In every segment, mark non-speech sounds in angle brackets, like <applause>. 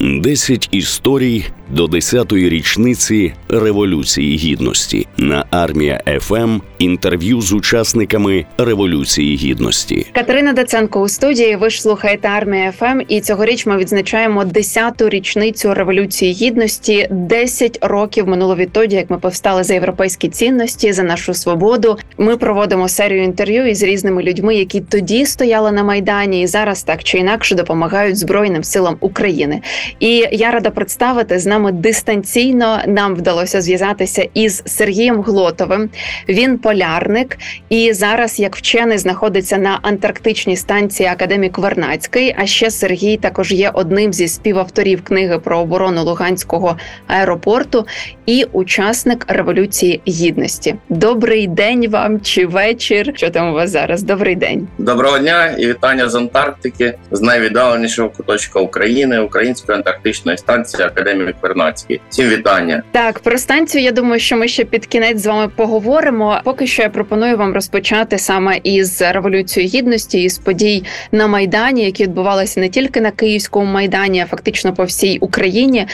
10 історій до 10-ї річниці Революції Гідності на армія ФМ. Інтерв'ю з учасниками Революції Гідності. Катерина Даценко у студії. Ви ж слухаєте армія ФМ. І цьогоріч ми відзначаємо 10-ту річницю Революції Гідності. 10 років минуло відтоді, як ми повстали за європейські цінності, за нашу свободу. Ми проводимо серію інтерв'ю із різними людьми, які тоді стояли на майдані, і зараз так чи інакше допомагають Збройним силам України. І я рада представити з нами дистанційно. Нам вдалося зв'язатися із Сергієм Глотовим. Він полярник і зараз, як вчений, знаходиться на антарктичній станції Академік Вернацький. А ще Сергій також є одним зі співавторів книги про оборону Луганського аеропорту і учасник революції гідності. Добрий день вам чи вечір? Що там у вас зараз? Добрий день, доброго дня і вітання з Антарктики, з найвіддаленішого куточка України, української антарктичної станції Академік Вернацький. Всім вітання. Так, про станцію. Я думаю, що ми ще під кінець з вами поговоримо. Поки що я пропоную вам розпочати саме із революції гідності із подій на майдані, які відбувалися не тільки на Київському майдані, а фактично по всій Україні.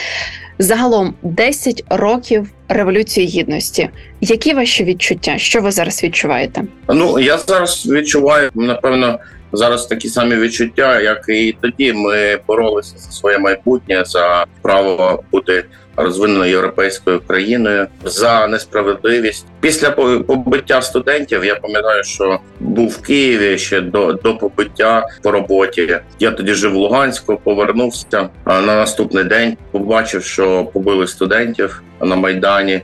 Загалом 10 років революції гідності. Які ваші відчуття? Що ви зараз відчуваєте? Ну я зараз відчуваю напевно зараз такі самі відчуття, як і тоді. Ми боролися за своє майбутнє за право бути розвиненою європейською країною за несправедливість. Після побиття студентів я пам'ятаю, що був в Києві ще до до побиття по роботі. Я тоді жив в Луганську, повернувся. На наступний день побачив, що побили студентів на майдані,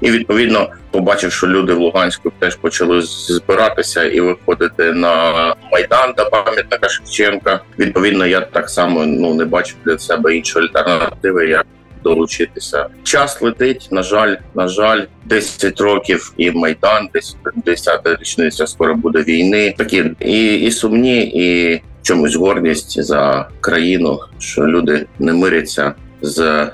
і відповідно побачив, що люди в Луганську теж почали збиратися і виходити на майдан до пам'ятника Шевченка. Відповідно, я так само ну не бачив для себе іншої альтернативи. як долучитися. Час летить. На жаль, на жаль, 10 років і майдан, десь 10 річниця скоро буде війни. Такі і, і сумні, і чомусь гордість за країну, що люди не миряться з.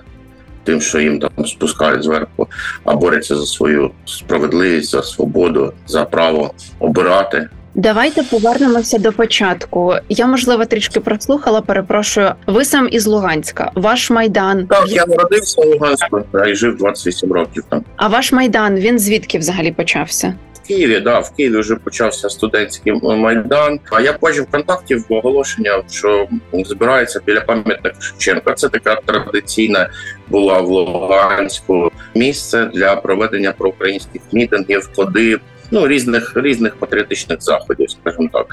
Тим, що їм там спускають зверху, а борються за свою справедливість, за свободу, за право обирати, Давайте повернемося до початку. Я можливо трішки прослухала. Перепрошую, ви сам із Луганська. Ваш майдан так. Я народився в Луганську і жив 28 років. Там а ваш майдан він звідки взагалі почався? Києві да в Києві вже почався студентський майдан. А я бачив контактів оголошення, що збирається біля пам'ятника Шевченка. Це така традиційна була в Луганську місце для проведення проукраїнських мітингів, ходи ну різних різних патріотичних заходів, скажімо так,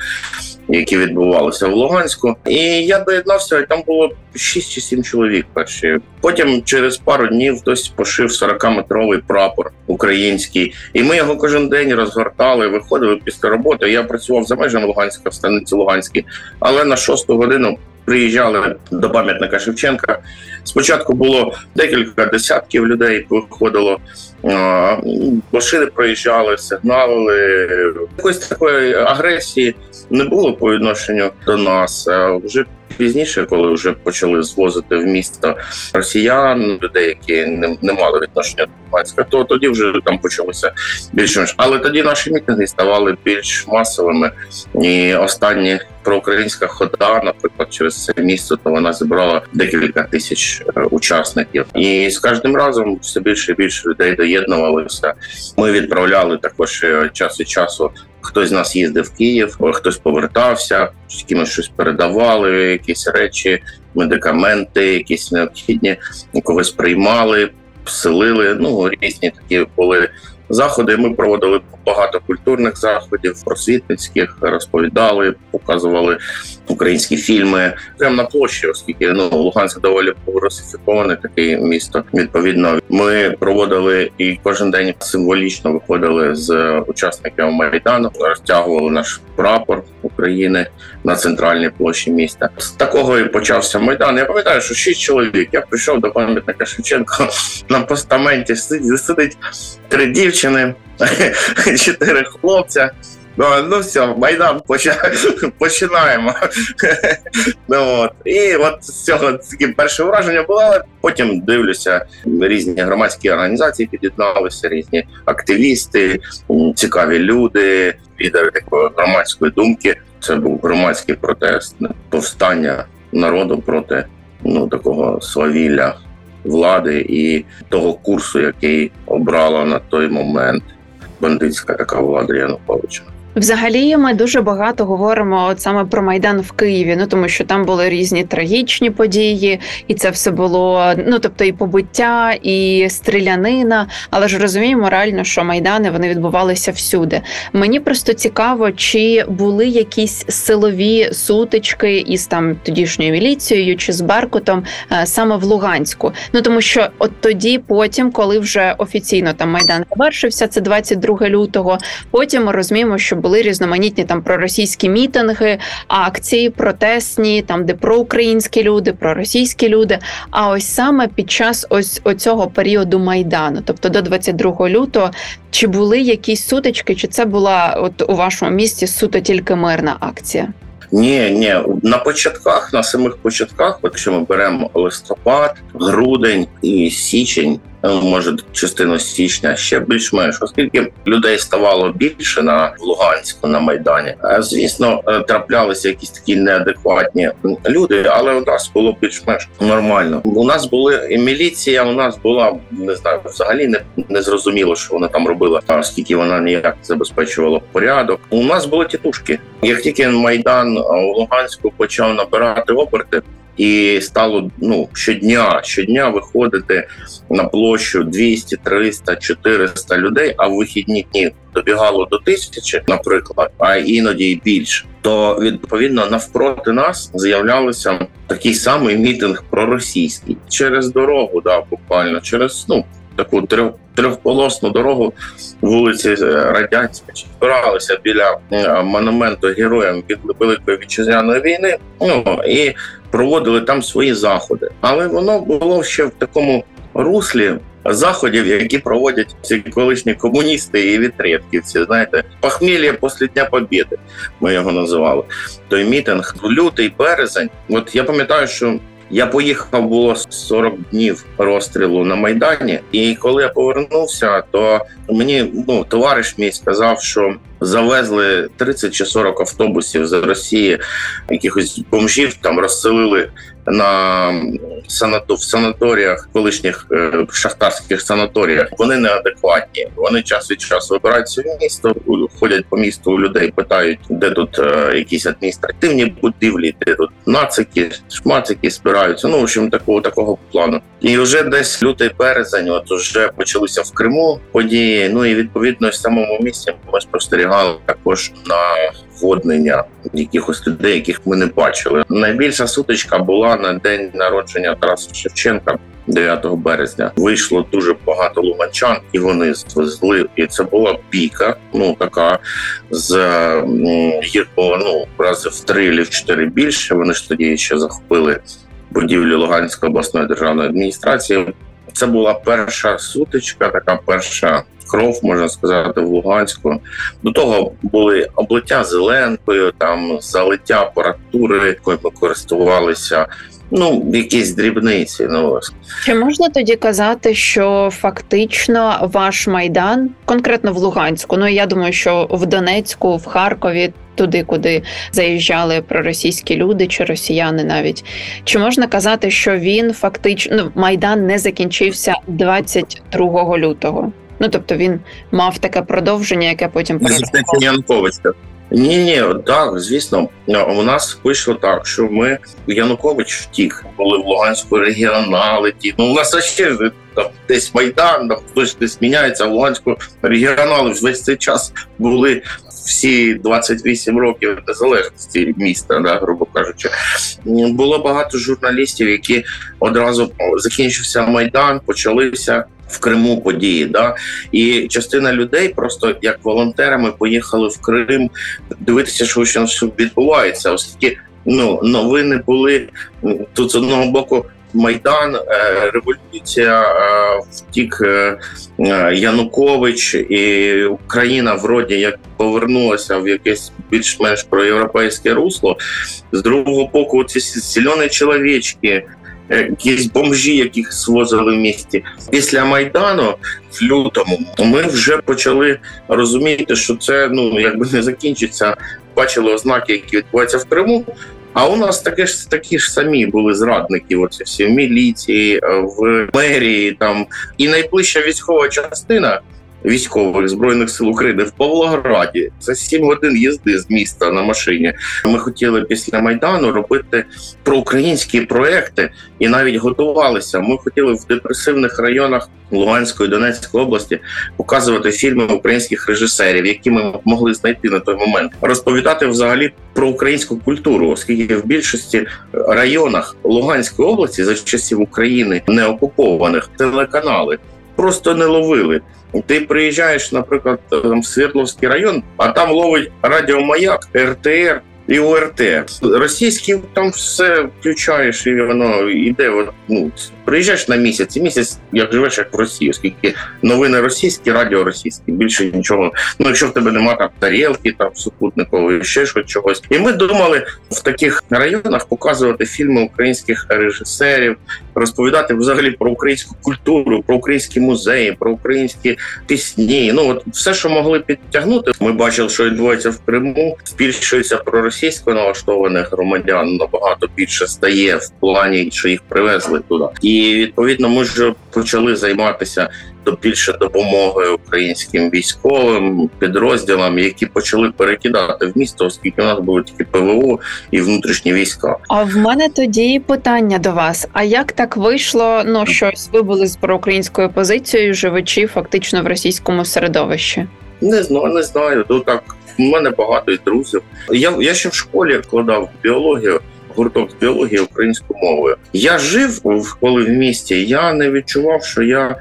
які відбувалися в Луганську. І я доєднався, і там було 6 чи 7 чоловік. Перші потім через пару днів хтось пошив 40-метровий прапор український, і ми його кожен день розгортали, виходили після роботи. Я працював за межами Луганська в станиці Луганській, але на шосту годину. Приїжджали до пам'ятника Шевченка. Спочатку було декілька десятків людей. Виходило машини проїжджали, сигналили. Якоїсь такої агресії не було по відношенню до нас. Вже пізніше, коли вже почали звозити в місто росіян, людей, які не, не мали відношення до Луганська, то тоді вже там почалося більш-менш. Але тоді наші мітинги ставали більш масовими. І останні проукраїнська хода, наприклад, через це місто, то вона зібрала декілька тисяч е, учасників, і з кожним разом все більше і більше людей доєднувалися. Ми відправляли також е, час від часу. Хтось з нас їздив в Київ, хтось повертався, кимось щось передавали, якісь речі, медикаменти, якісь необхідні, когось приймали, селили. Ну різні такі були заходи. Ми проводили багато культурних заходів, просвітницьких розповідали, показували українські фільми прямо на площі, оскільки ну Луганськ доволі русифіковане таке місто. Відповідно, ми проводили і кожен день символічно виходили з учасників майдану, розтягували наш прапор України на центральній площі міста. З такого і почався майдан. Я пам'ятаю, що шість чоловік. Я прийшов до пам'ятника Шевченка на постаменті. Сидить три дівчини, <laughs> чотири хлопця. Ну, ну все, майдан <laughs> починаємо. <laughs> ну, от. І от з цього таке перше враження було, але потім дивлюся, різні громадські організації під'єдналися, різні активісти, цікаві люди, лідери такої громадської думки. Це був громадський протест, повстання народу проти ну такого свавілля влади і того курсу, який обрала на той момент бандитська така влада Януковича. Взагалі, ми дуже багато говоримо от саме про майдан в Києві. Ну тому що там були різні трагічні події, і це все було ну тобто і побиття, і стрілянина. Але ж розуміємо реально, що майдани вони відбувалися всюди. Мені просто цікаво, чи були якісь силові сутички із там тодішньою міліцією чи з Беркутом е, саме в Луганську. Ну тому що от тоді, потім, коли вже офіційно там майдан завершився, це 22 лютого. Потім ми розуміємо, що були різноманітні там проросійські мітинги, акції, протестні, там де проукраїнські люди, проросійські люди. А ось саме під час ось оцього періоду майдану, тобто до 22 лютого, чи були якісь сутички, чи це була от у вашому місті суто тільки мирна акція? Ні, ні, на початках, на самих початках, якщо ми беремо листопад, грудень і січень, може частину січня ще більш-менш, оскільки людей ставало більше на Луганську на майдані. Звісно, е, траплялися якісь такі неадекватні люди, але у нас було більш-менш нормально. У нас були і міліція. У нас була не знаю, взагалі не, не зрозуміло, що вона там робила, оскільки вона ніяк забезпечувала порядок. У нас були тітушки. Як тільки майдан у Луганську почав набирати оберти, і стало ну щодня щодня виходити на площу 200, 300, 400 людей. А в вихідні дні добігало до тисячі, наприклад, а іноді й більше. То відповідно навпроти нас з'являлися такий самий мітинг проросійський через дорогу, да, буквально через ну таку трьох трьохполосну дорогу вулиці е, Радянська збиралися біля е, монументу героям від Великої вітчизняної війни. Ну і проводили там свої заходи, але воно було ще в такому руслі. Заходів, які проводять ці колишні комуністи і вітрєтківці, знаєте, похмілля після Дня Побєди, ми його називали. Той мітинг лютий березень. От я пам'ятаю, що я поїхав було 40 днів розстрілу на майдані, і коли я повернувся, то мені ну товариш мій сказав, що завезли 30 чи 40 автобусів з Росії, якихось бомжів там розселили на санату в санаторіях, колишніх е, шахтарських санаторіях. Вони неадекватні. Вони час від часу вибираються в місто, ходять по місту у людей, питають, де тут е, якісь адміністративні будівлі, де тут нацики, шмацики збираються. Ну в общем, такого такого плану. І вже десь лютий березень, от вже почалися в Криму події. Ну і відповідно в самому місці ми спостерігали також на вводнення якихось людей, яких ми не бачили. Найбільша сутичка була на день народження Тараса Шевченка. 9 березня вийшло дуже багато луганчан, і вони звезли. І це була піка. Ну така з гірко ну рази в три чи в чотири більше. Вони ж тоді ще захопили будівлю Луганської обласної державної адміністрації. Це була перша сутичка, така перша кров, можна сказати, в Луганську. До того були облиття зеленкою, там залиття апаратури, якою ми користувалися. Ну, якісь дрібниці. Ну чи можна тоді казати, що фактично ваш майдан, конкретно в Луганську, ну я думаю, що в Донецьку, в Харкові, туди, куди заїжджали проросійські люди чи росіяни, навіть чи можна казати, що він фактично ну, майдан не закінчився 22 лютого? Ну тобто він мав таке продовження, яке потім Януковича. Ні, ні, так звісно, у нас вийшло так, що ми Янукович втік, були в Луганську регіонали. Ті ну у нас ще там десь майдан, там хтось десь міняється. В Луганську регіонали весь цей час були всі 28 років незалежності міста, да, грубо кажучи. Було багато журналістів, які одразу закінчився майдан, почалися в Криму події. Да? І частина людей просто як волонтерами поїхали в Крим дивитися, що ще відбувається, оскільки ну новини були тут з одного боку. Майдан, е, революція, е, втік е, Янукович, і Україна вроді як повернулася в якесь більш-менш проєвропейське русло. З другого боку, ці зелені чоловічки, якісь бомжі, яких свозили в місті. Після майдану в лютому ми вже почали розуміти, що це ну якби не закінчиться. Бачили ознаки, які відбуваються в Криму. А у нас таке ж такі ж самі були зрадники. Оці всі в міліції, в мерії там і найближча військова частина військових збройних сил України в Павлограді. Це 7 годин їзди з міста на машині. Ми хотіли після майдану робити проукраїнські проекти і навіть готувалися. Ми хотіли в депресивних районах Луганської Донецької області показувати фільми українських режисерів, які ми могли знайти на той момент, розповідати взагалі про українську культуру, оскільки в більшості районах Луганської області за часів України не окупованих телеканали просто не ловили. Ти приїжджаєш, наприклад, в Свердловський район, а там ловить радіомаяк, РТР і ОРТ. Російські там все включаєш, і воно йде. Ну, приїжджаєш на місяць, і місяць як живеш як в Росії, оскільки новини російські, радіо російські, більше нічого. Ну, якщо в тебе немає там тарілки, там супутникової, ще щось чогось. І ми думали в таких районах показувати фільми українських режисерів, розповідати взагалі про українську культуру, про українські музеї, про українські пісні. Ну от все, що могли підтягнути, ми бачили, що відбувається в Криму, збільшується проросійсько налаштованих громадян набагато більше стає в плані, що їх привезли туди. І відповідно ми вже почали займатися до більше допомоги українським військовим підрозділам, які почали перекидати в місто, оскільки у нас були тільки ПВО і внутрішні війська. А в мене тоді питання до вас: а як так вийшло? Ну щось ви були з проукраїнською позицією, живучи фактично в російському середовищі? Не знаю, не знаю. Ну так у мене багато друзів. Я я ще в школі вкладав біологію гурток з біології українською мовою. Я жив коли в місті. Я не відчував, що я.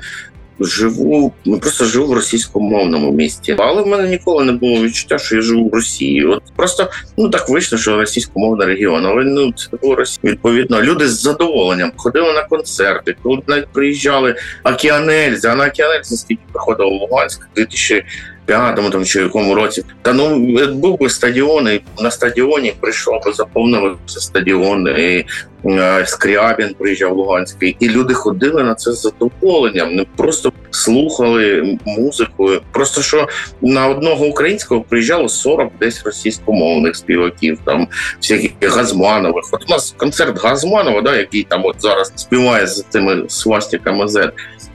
Живу, ну просто живу в російськомовному місті, але в мене ніколи не було відчуття, що я живу в Росії. От просто ну так вийшло, що російськомовний регіон. Але ну це було Росія. Відповідно, люди з задоволенням ходили на концерти, коли навіть приїжджали Океанельзі, а на Океанельзі скільки приходило в Луганськ 2000 п'ятому там чи якому році. Та ну був би стадіон, і на стадіоні прийшов заповнився стадіон. і е, Скрябін приїжджав Луганський, і люди ходили на це з задоволенням. Не просто слухали музику. Просто що на одного українського приїжджало 40 десь російськомовних співаків, там всяких Газманових. От у нас концерт Газманова, да, який там от зараз співає з цими свастиками Z.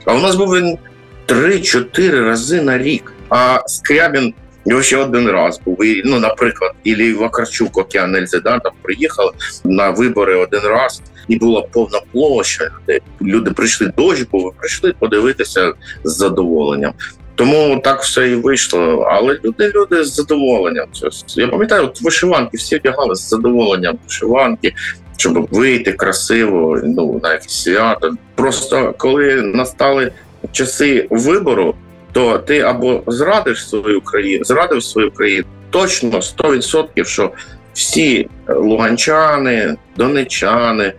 А у нас був він 3-4 рази на рік. А Скрябін його ще один раз був. І, ну, наприклад, Іллі Вакарчук, Океан там приїхав на вибори один раз, і була повна площа. Де люди прийшли дощ, бо прийшли подивитися з задоволенням. Тому так все і вийшло. Але люди люди з задоволенням. Я пам'ятаю, от вишиванки всі одягали з задоволенням вишиванки, щоб вийти красиво, ну на якесь свято. Просто коли настали часи вибору то ти або зрадиш свою країну, зрадив свою країну точно 100%, що всі луганчани, донечани,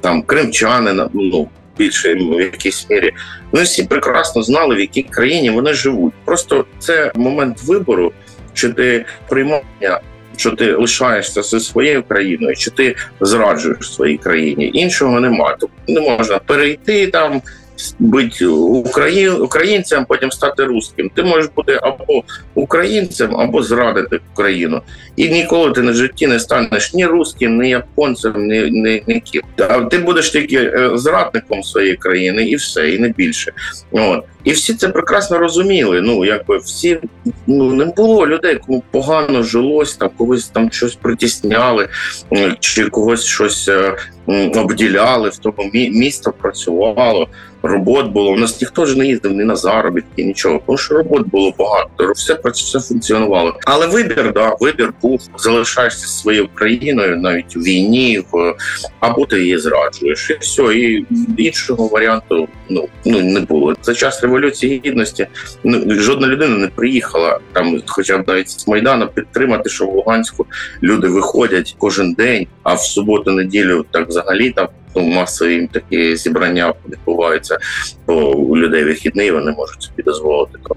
там кримчани, ну більше в якійсь мірі, вони всі прекрасно знали, в якій країні вони живуть. Просто це момент вибору, чи ти приймання. Що ти лишаєшся зі своєю країною, чи ти зраджуєш своїй країні? Іншого немає. Тобто не можна перейти там бути Украї... українцем, потім стати русським. Ти можеш бути або українцем, або зрадити Україну. І ніколи ти на житті не станеш ні русським, ні японцем, ні ні, ні ким. Ти будеш тільки е, зрадником своєї країни, і все, і не більше. От. І всі це прекрасно розуміли. Ну якби всі ну не було людей, кому погано жилось, там когось там щось притісняли, чи когось щось е, обділяли в тому місто працювало робот було. У нас ніхто ж не їздив ні на заробітки, нічого. Тому що робот було багато, все все функціонувало. Але вибір, да, вибір був залишаєшся своєю країною, навіть у війні, або ти її зраджуєш, і все. І іншого варіанту ну ну не було. За час революції гідності ну жодна людина не приїхала там, хоча б навіть з майдану підтримати, що в Луганську люди виходять кожен день, а в суботу-неділю так взагалі там ну, масові такі зібрання відбуваються, бо у людей вихідний вони можуть собі дозволити. То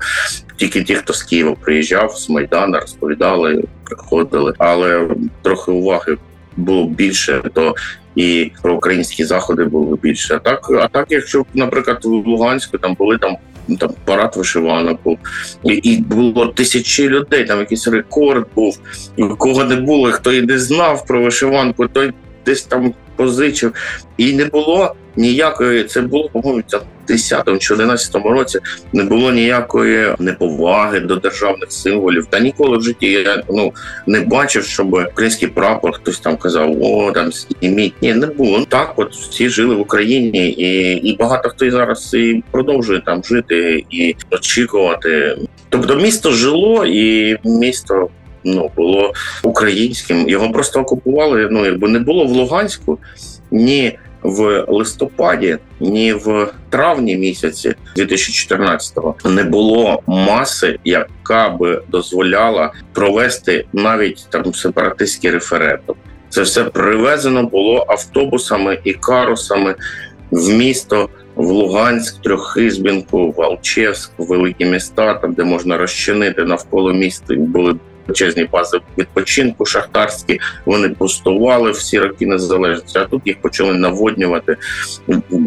тільки ті, хто з Києва приїжджав з Майдана, розповідали, приходили, але трохи уваги було більше, то і про українські заходи було більше. А так, а так, якщо, наприклад, в Луганську там були там там парад вишиванок був. І, і було тисячі людей, там якийсь рекорд був. І кого не було, хто і не знав про вишиванку, той десь там позичив. І не було ніякої, це було, по-моєму, в 10 чи 11 році не було ніякої неповаги до державних символів. Та ніколи в житті я ну не бачив, щоб український прапор хтось там казав, о, там зніміть. Ні, не було. Так, от всі жили в Україні, і і багато хто і зараз і продовжує там жити і очікувати. Тобто місто жило і місто. Ну, було українським, його просто окупували. Ну, якби не було в Луганську ні в листопаді, ні в травні місяці 2014-го не було маси, яка би дозволяла провести навіть там сепаратистський референдум. Це все привезено було автобусами і карусами в місто. В Луганськ, Трьохизбінку, в Алчевськ, великі міста, там де можна розчинити навколо міста. Були величезні бази відпочинку шахтарські. Вони пустували всі роки незалежності, а тут їх почали наводнювати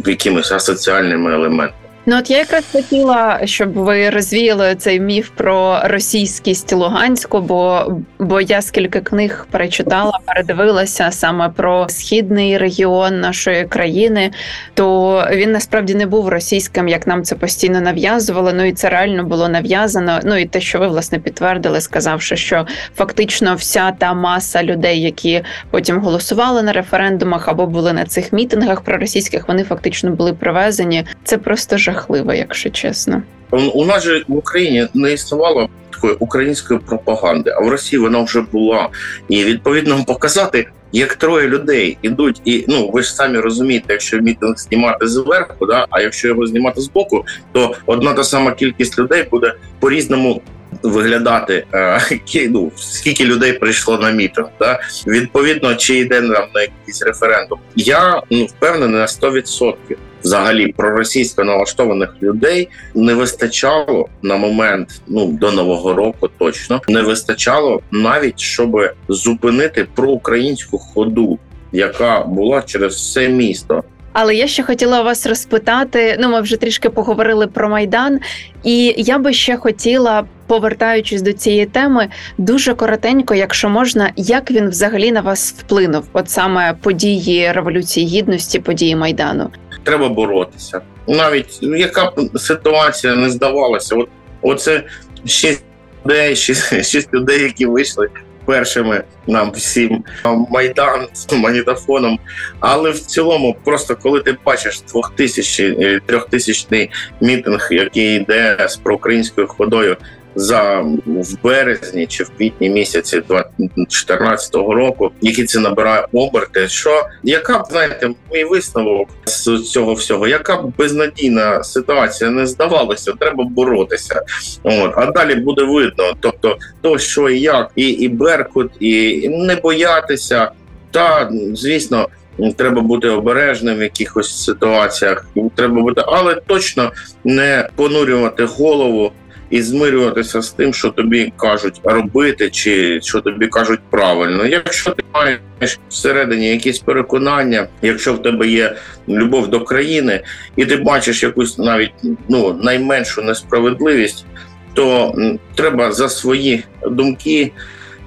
якимись асоціальними елементами. Ну от я якраз хотіла, щоб ви розвіяли цей міф про російськість Луганську, бо бо я скільки книг перечитала, передивилася саме про східний регіон нашої країни, то він насправді не був російським, як нам це постійно нав'язували. Ну і це реально було нав'язано. Ну і те, що ви власне підтвердили, сказавши, що фактично вся та маса людей, які потім голосували на референдумах або були на цих мітингах проросійських, вони фактично були привезені. Це просто жах жахливо, якщо чесно. У нас же в Україні не існувало такої української пропаганди, а в Росії вона вже була. І відповідно показати, як троє людей ідуть, і ну ви ж самі розумієте, якщо мітинг знімати зверху, да а якщо його знімати з боку, то одна та сама кількість людей буде по різному. Виглядати е, ну, скільки людей прийшло на мітинг, да? відповідно, чи йде нам на якийсь референдум. Я ну впевнений на 100% взагалі проросійсько налаштованих людей не вистачало на момент ну до нового року, точно не вистачало навіть щоб зупинити проукраїнську ходу, яка була через все місто. Але я ще хотіла вас розпитати. Ну, ми вже трішки поговорили про майдан, і я би ще хотіла, повертаючись до цієї теми, дуже коротенько, якщо можна, як він взагалі на вас вплинув? От саме події революції гідності, події майдану треба боротися. Навіть ну, яка б ситуація не здавалася, от оце шість людей, <laughs> шість, шість людей, які вийшли першими нам всім майдан з магнітофоном. Але в цілому, просто коли ти бачиш двохтисячний трьохтисячний мітинг, який йде з проукраїнською ходою за в березні чи в квітні місяці 2014 року, які це набирає оберти. Що яка б знаєте, мій висновок з цього всього, яка б безнадійна ситуація не здавалася, треба боротися. От а далі буде видно, тобто то, що і як, і і Беркут, і не боятися, та звісно. Треба бути обережним в якихось ситуаціях, треба бути, але точно не понурювати голову і змирюватися з тим, що тобі кажуть робити, чи що тобі кажуть правильно. Якщо ти маєш всередині якісь переконання, якщо в тебе є любов до країни, і ти бачиш якусь навіть ну найменшу несправедливість, то треба за свої думки,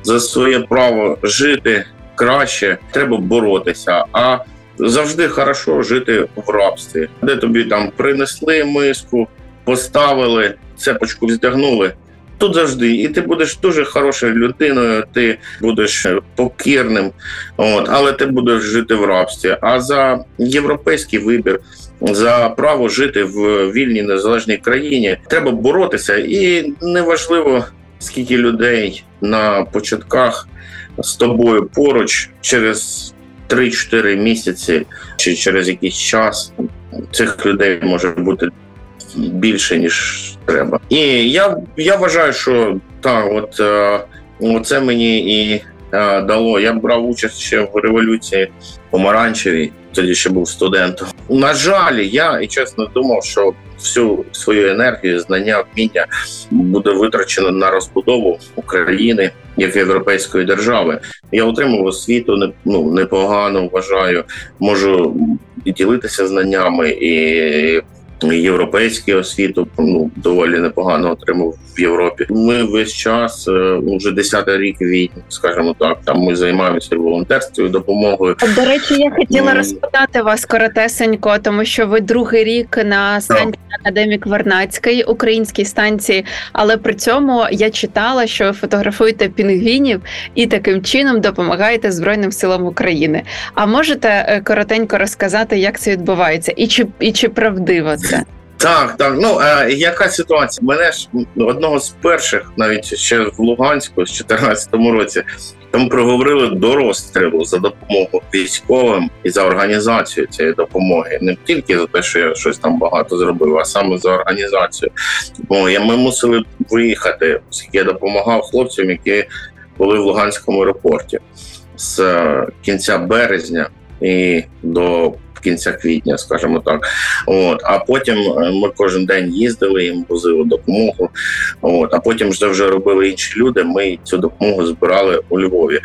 за своє право жити краще, треба боротися. А завжди хорошо жити в рабстві, де тобі там принесли миску поставили, цепочку вздягнули. Тут завжди, і ти будеш дуже хорошою людиною, ти будеш покірним, от але ти будеш жити в рабстві. А за європейський вибір, за право жити в вільній незалежній країні, треба боротися. І неважливо, скільки людей на початках з тобою поруч через 3-4 місяці чи через якийсь час цих людей може бути більше ніж треба. І я я вважаю, що так, от е, це мені і е, дало. Я брав участь ще в революції помаранчевій, тоді ще був студентом. На жаль, я і чесно думав, що всю свою енергію, знання, вміння буде витрачено на розбудову України як європейської держави. Я отримав освіту ну, непогано вважаю, можу ділитися знаннями і європейську освіту ну доволі непогано отримав в Європі. Ми весь час вже десятий рік війни, скажімо так. Там ми займаємося волонтерством, допомогою. До речі, я хотіла розпитати вас коротесенько, тому що ви другий рік на станції академік Вернацької українській станції, але при цьому я читала, що ви фотографуєте пінгвінів і таким чином допомагаєте Збройним силам України. А можете е, коротенько розказати, як це відбувається, і чи і чи правдиво це? Так, так. Ну а яка ситуація? Мене ж одного з перших, навіть ще в Луганську, в 2014 році, там проговорили до розстрілу за допомогу військовим і за організацію цієї допомоги, не тільки за те, що я щось там багато зробив, а саме за організацію. Бо я ми мусили виїхати, оскільки я допомагав хлопцям, які були в Луганському аеропорті з кінця березня і до кінця квітня, скажімо так. От а потім е, ми кожен день їздили, їм возили допомогу. От а потім вже вже робили інші люди. Ми цю допомогу збирали у Львові.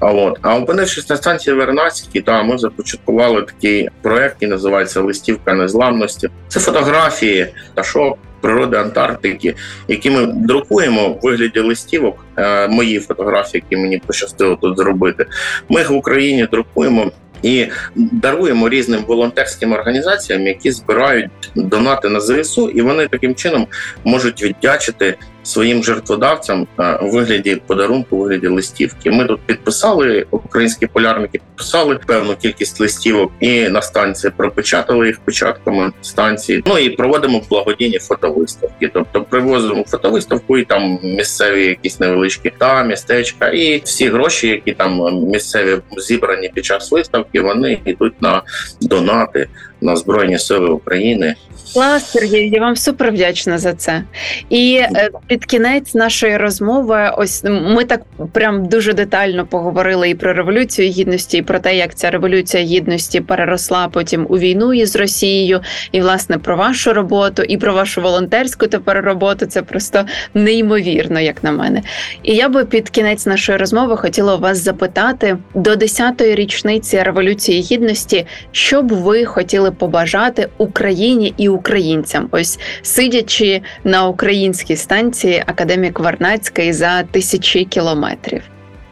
А от а опинившись на станції Вернацькій, та ми започаткували такий проект, який називається Листівка незламності. Це фотографії та що природи Антарктики, які ми друкуємо в вигляді листівок. Е, мої фотографії, які мені пощастило тут зробити. Ми їх в Україні друкуємо і даруємо різним волонтерським організаціям, які збирають донати на ЗСУ, і вони таким чином можуть віддячити своїм жертводавцям у вигляді подарунку, у вигляді листівки. Ми тут підписали українські полярники, підписали певну кількість листівок і на станції пропечатали їх початками станції. Ну і проводимо благодійні фотовиставки. Тобто привозимо фотовиставку, і там місцеві якісь невеличкі та містечка, і всі гроші, які там місцеві зібрані під час виставки, вони йдуть на донати на збройні сили України. Клас, Сергій, я вам супер вдячна за це. І е, під кінець нашої розмови, ось ми так прям дуже детально поговорили і про революцію гідності, і про те, як ця революція гідності переросла потім у війну із Росією, і власне про вашу роботу, і про вашу волонтерську тепер роботу. Це просто неймовірно, як на мене. І я би під кінець нашої розмови хотіла вас запитати до 10-ї річниці революції гідності, що б ви хотіли побажати Україні і українцям, ось сидячи на українській станції академік Варнацький за тисячі кілометрів.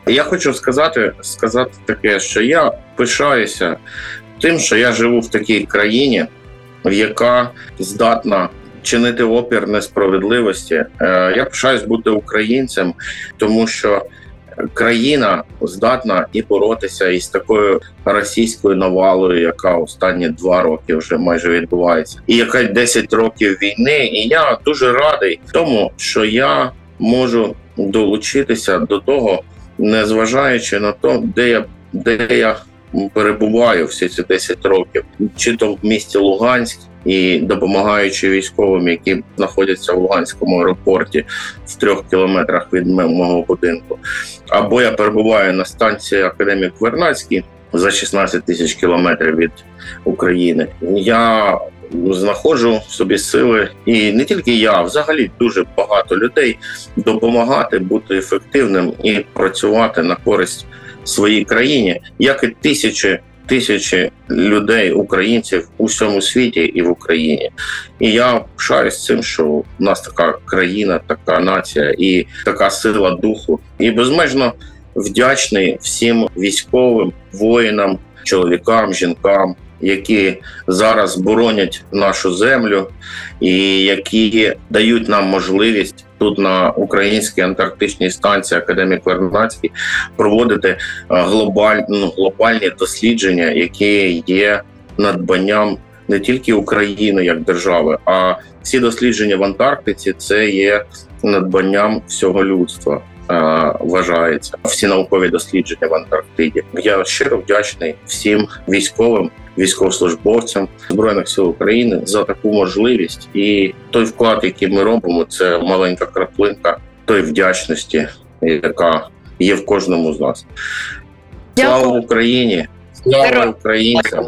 Я хочу сказати, сказати таке, що я пишаюся тим, що я живу в такій країні, яка здатна. Чинити опір несправедливості. Е, я пишаюсь бути українцем, тому що країна здатна і боротися із такою російською навалою, яка останні два роки вже майже відбувається, і яка 10 років війни. І я дуже радий тому, що я можу долучитися до того, незважаючи на те, де я де я перебуваю всі ці 10 років, чи то в місті Луганськ і допомагаючи військовим, які знаходяться в Луганському аеропорті в трьох кілометрах від мого будинку. Або я перебуваю на станції Академік Вернацький за 16 тисяч кілометрів від України. Я знаходжу в собі сили, і не тільки я, взагалі дуже багато людей допомагати бути ефективним і працювати на користь своїй країні, як і тисячі тисячі людей, українців у всьому світі і в Україні. І я пишаюсь цим, що в нас така країна, така нація і така сила духу, і безмежно вдячний всім військовим воїнам, чоловікам, жінкам. Які зараз боронять нашу землю, і які дають нам можливість тут на українській антарктичній станції Академії Вернацький проводити е, глобаль, ну, глобальні дослідження, які є надбанням не тільки України як держави, а всі дослідження в Антарктиці це є надбанням всього людства. Е, вважається всі наукові дослідження в Антарктиді. Я щиро вдячний всім військовим, військовослужбовцям збройних сил України за таку можливість, і той вклад, який ми робимо, це маленька краплинка той вдячності, яка є в кожному з нас. Слава Україні! Слава українцям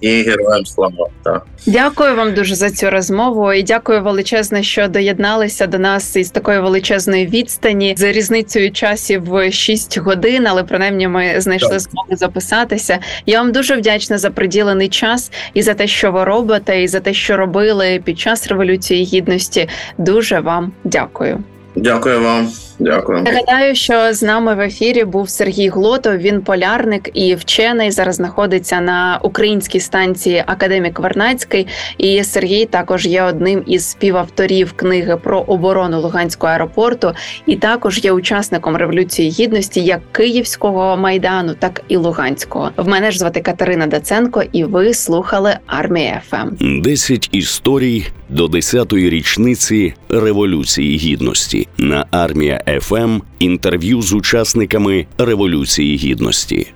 і героям слава. Так. Дякую вам дуже за цю розмову і дякую величезне, що доєдналися до нас із такої величезної відстані з різницею часів в 6 годин, але принаймні ми знайшли змогу записатися. Я вам дуже вдячна за приділений час і за те, що ви робите, і за те, що робили під час революції гідності. Дуже вам дякую. Дякую вам. Дякую. Нагадаю, що з нами в ефірі був Сергій Глотов. Він полярник і вчений. Зараз знаходиться на українській станції Академік Варнацький. І Сергій також є одним із співавторів книги про оборону Луганського аеропорту, і також є учасником революції гідності як Київського майдану, так і Луганського. В мене ж звати Катерина Даценко, і ви слухали армія ФМ. Десять історій до 10-ї річниці революції гідності на армія ФМ інтерв'ю з учасниками Революції Гідності.